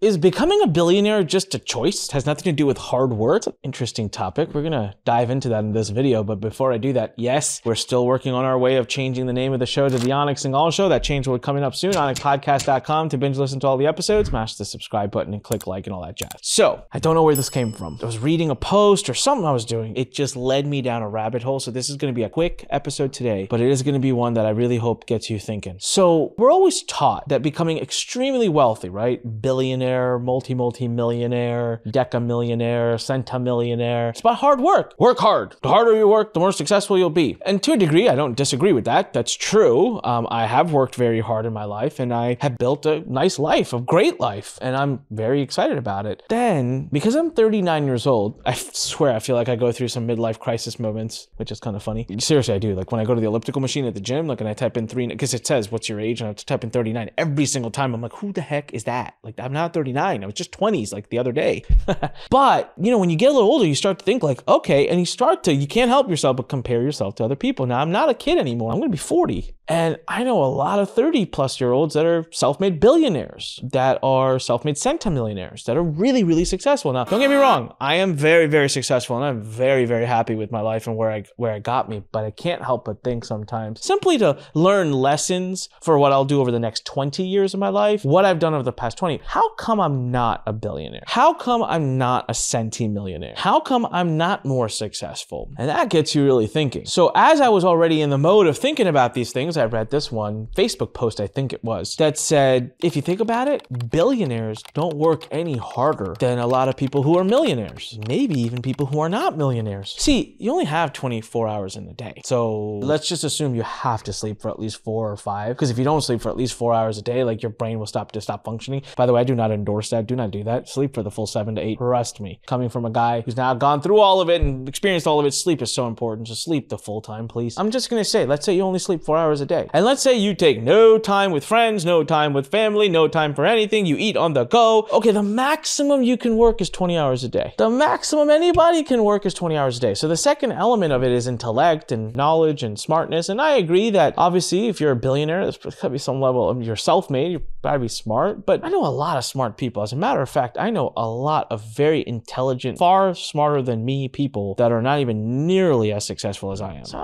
Is becoming a billionaire just a choice? It has nothing to do with hard work? It's an interesting topic. We're gonna dive into that in this video, but before I do that, yes, we're still working on our way of changing the name of the show to the Anik Singal Show. That change will be coming up soon. AnikPodcast.com to binge listen to all the episodes. Smash the subscribe button and click like and all that jazz. So I don't know where this came from. I was reading a post or something I was doing. It just led me down a rabbit hole. So this is gonna be a quick episode today, but it is gonna be one that I really hope gets you thinking. So we're always taught that becoming extremely wealthy, right? Billionaire, multi multi millionaire, deca decamillionaire, centamillionaire. It's about hard work. Work hard. The harder you work, the more successful you'll be. And to a degree, I don't disagree with that. That's true. Um, I have worked very hard in my life and I have built a nice life, a great life, and I'm very excited about it. Then, because I'm 39 years old, I swear I feel like I go through some midlife crisis moments, which is kind of funny. Seriously, I do. Like when I go to the elliptical machine at the gym, like and I type in three, because it says what's your age, and I have to type in 39 every single time. I'm like, who the heck is that? Like I'm not 39. I was just 20s like the other day. but, you know, when you get a little older, you start to think like, okay, and you start to, you can't help yourself but compare yourself to other people. Now, I'm not a kid anymore. I'm going to be 40. And I know a lot of 30 plus year olds that are self made billionaires, that are self made centimillionaires, that are really, really successful. Now, don't get me wrong, I am very, very successful and I'm very, very happy with my life and where I, where I got me. But I can't help but think sometimes simply to learn lessons for what I'll do over the next 20 years of my life, what I've done over the past 20. How come I'm not a billionaire? How come I'm not a centimillionaire? How come I'm not more successful? And that gets you really thinking. So, as I was already in the mode of thinking about these things, I read this one Facebook post, I think it was, that said, if you think about it, billionaires don't work any harder than a lot of people who are millionaires, maybe even people who are not millionaires. See, you only have 24 hours in a day. So let's just assume you have to sleep for at least four or five. Because if you don't sleep for at least four hours a day, like your brain will stop to stop functioning. By the way, I do not endorse that. Do not do that. Sleep for the full seven to eight. Trust me. Coming from a guy who's now gone through all of it and experienced all of it, sleep is so important. Just sleep the full time, please. I'm just gonna say, let's say you only sleep four hours a day. And let's say you take no time with friends, no time with family, no time for anything. You eat on the go. Okay, the maximum you can work is 20 hours a day. The maximum anybody can work is 20 hours a day. So the second element of it is intellect and knowledge and smartness. And I agree that obviously if you're a billionaire, there's gotta be some level of you're self-made, you gotta be smart. But I know a lot of smart people. As a matter of fact, I know a lot of very intelligent, far smarter than me people that are not even nearly as successful as I am. So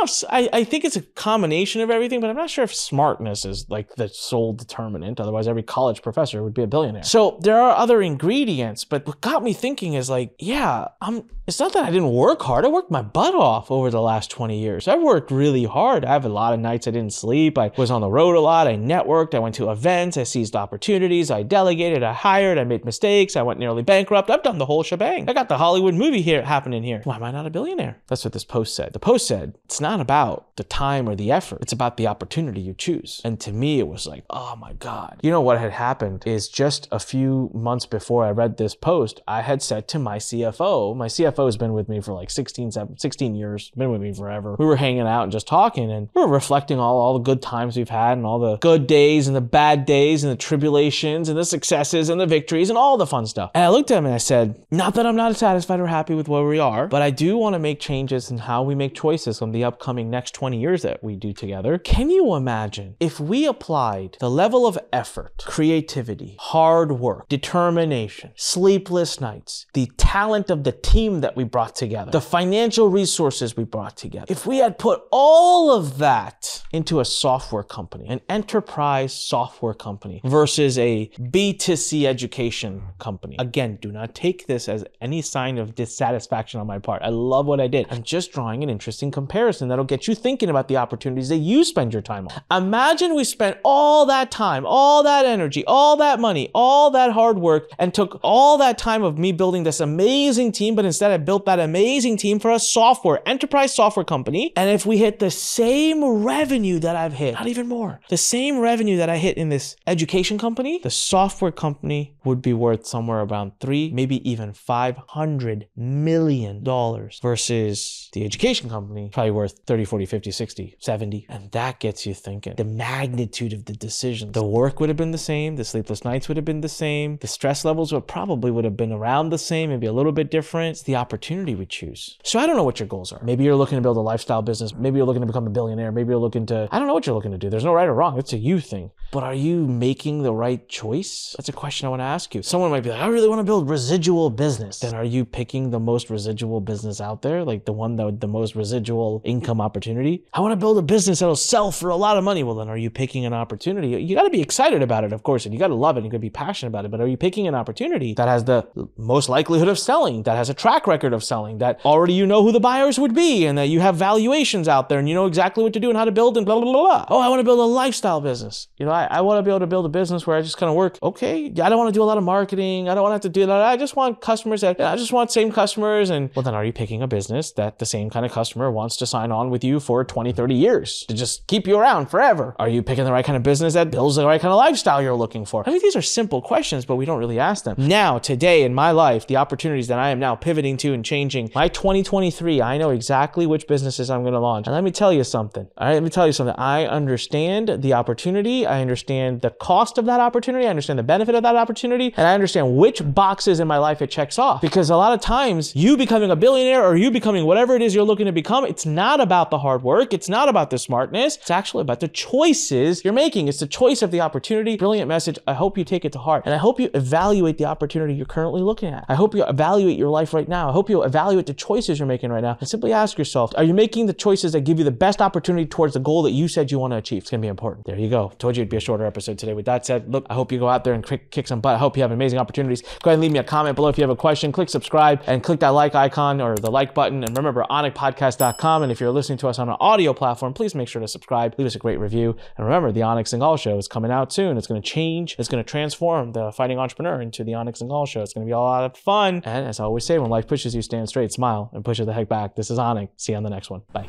know. If, I, I think it's a combination of everything, but I'm not sure if smartness is like the sole determinant. Otherwise, every college professor would be a billionaire. So there are other ingredients, but what got me thinking is like, yeah, I'm. It's not that I didn't work hard. I worked my butt off over the last 20 years. I worked really hard. I have a lot of nights I didn't sleep. I was on the road a lot. I networked. I went to events. I seized opportunities. I delegated. I hired. I made mistakes. I went nearly bankrupt. I've done the whole shebang. I got the Hollywood movie here happening here. Why am I not a billionaire? That's what this post said. The post said it's not about the time or the effort. It's about the opportunity you choose. And to me, it was like, oh my God. You know what had happened is just a few months before I read this post, I had said to my CFO, my CFO has been with me for like 16, 17, 16 years, been with me forever. We were hanging out and just talking and we were reflecting all, all the good times we've had and all the good days and the bad days and the tribulations and the successes and the victories and all the fun stuff. And I looked at him and I said, not that I'm not satisfied or happy with where we are, but I do want to make changes in how we make choices on the upcoming next 20 years that we do together. Can you imagine if we applied the level of effort, creativity, hard work, determination, sleepless nights, the talent of the team that we brought together, the financial resources we brought together, if we had put all of that into a software company, an enterprise software company versus a B2C education company. Again, do not take this as any sign of dissatisfaction on my part. I love what I did. I'm just drawing an interesting comparison that'll get you thinking about the opportunities that you spend your time on. Imagine we spent all that time, all that energy, all that money, all that hard work, and took all that time of me building this amazing team, but instead I built that amazing team for a software, enterprise software company. And if we hit the same revenue that I've hit, not even more, the same revenue that I hit in this education company, the software company would be worth somewhere around three, maybe even five hundred million dollars versus the education company probably worth 30, 40, 50, 60, 70. And that gets you thinking. The magnitude of the decision. The work would have been the same. The sleepless nights would have been the same. The stress levels would probably would have been around the same, maybe a little bit different. It's the opportunity we choose. So I don't know what your goals are. Maybe you're looking to build a lifestyle business. Maybe you're looking to become a billionaire. Maybe you're looking to, I don't know what you're looking to do. There's no right or wrong. It's a you thing. But are you making the right choice? That's a question I want to ask you. Someone might be like, I really want to build residual business. Then are you picking the most residual business out there? Like the one that the most residual income opportunity? I want to build a business that'll sell for a lot of money. Well, then are you picking an opportunity? You got to be excited about it, of course, and you got to love it. And you got to be passionate about it. But are you picking an opportunity that has the most likelihood of selling, that has a track record of selling, that already you know who the buyers would be, and that you have valuations out there and you know exactly what to do and how to build and blah, blah, blah, blah. Oh, I want to build a lifestyle business. You know, I, I want to be able to build a business where I just kind of work. Okay, I don't want to do a lot of marketing. I don't want to have to do that. I just want customers that, I just want same customers. And well, then are you picking a business that the same kind of customer wants to sign on with you for 20, 30 years to just keep you around forever? Are you picking the right kind of business that builds the right kind of lifestyle you're looking for? I mean, these are simple questions, but we don't really ask them. Now, today in my life, the opportunities that I am now pivoting to and changing my 2023, I know exactly which businesses I'm going to launch. And let me tell you something. All right, let me tell you something. I understand the opportunity. I understand the cost of that opportunity. I understand the benefit of that opportunity. And I understand which boxes in my life it checks off. Because a lot of times, you becoming a billionaire or you becoming whatever it is you're looking to become, it's not about the hard work. It's not about the smartness. It's actually about the choices you're making. It's the choice of the opportunity. Brilliant message. I hope you take it to heart. And I hope you evaluate the opportunity you're currently looking at. I hope you evaluate your life right now. I hope you evaluate the choices you're making right now and simply ask yourself, are you making the choices that give you the best opportunity towards the goal that you said you want to achieve? It's going to be important. There you go. Told you it'd be a shorter episode today. With that said, look, I hope you go out there and kick, some butt. I hope you have amazing opportunities. Go ahead and leave me a comment below if you have a question. Click subscribe and click that like icon or the like button. And remember, anikpodcast.com. And if you're listening to us on an audio platform, please make sure to subscribe. Leave us a great review. And remember, the Anik Singal Show is coming out soon. It's going to change. It's going to transform the fighting entrepreneur into the Anik Singal Show. It's going to be a lot of fun. And as I always say, when life pushes you, stand straight, smile, and push it the heck back. This is Anik. See you on the next one. Bye.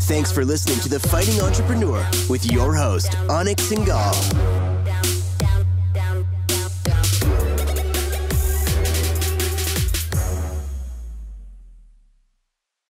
Thanks for listening to The Fighting Entrepreneur with your host, Anik Singal.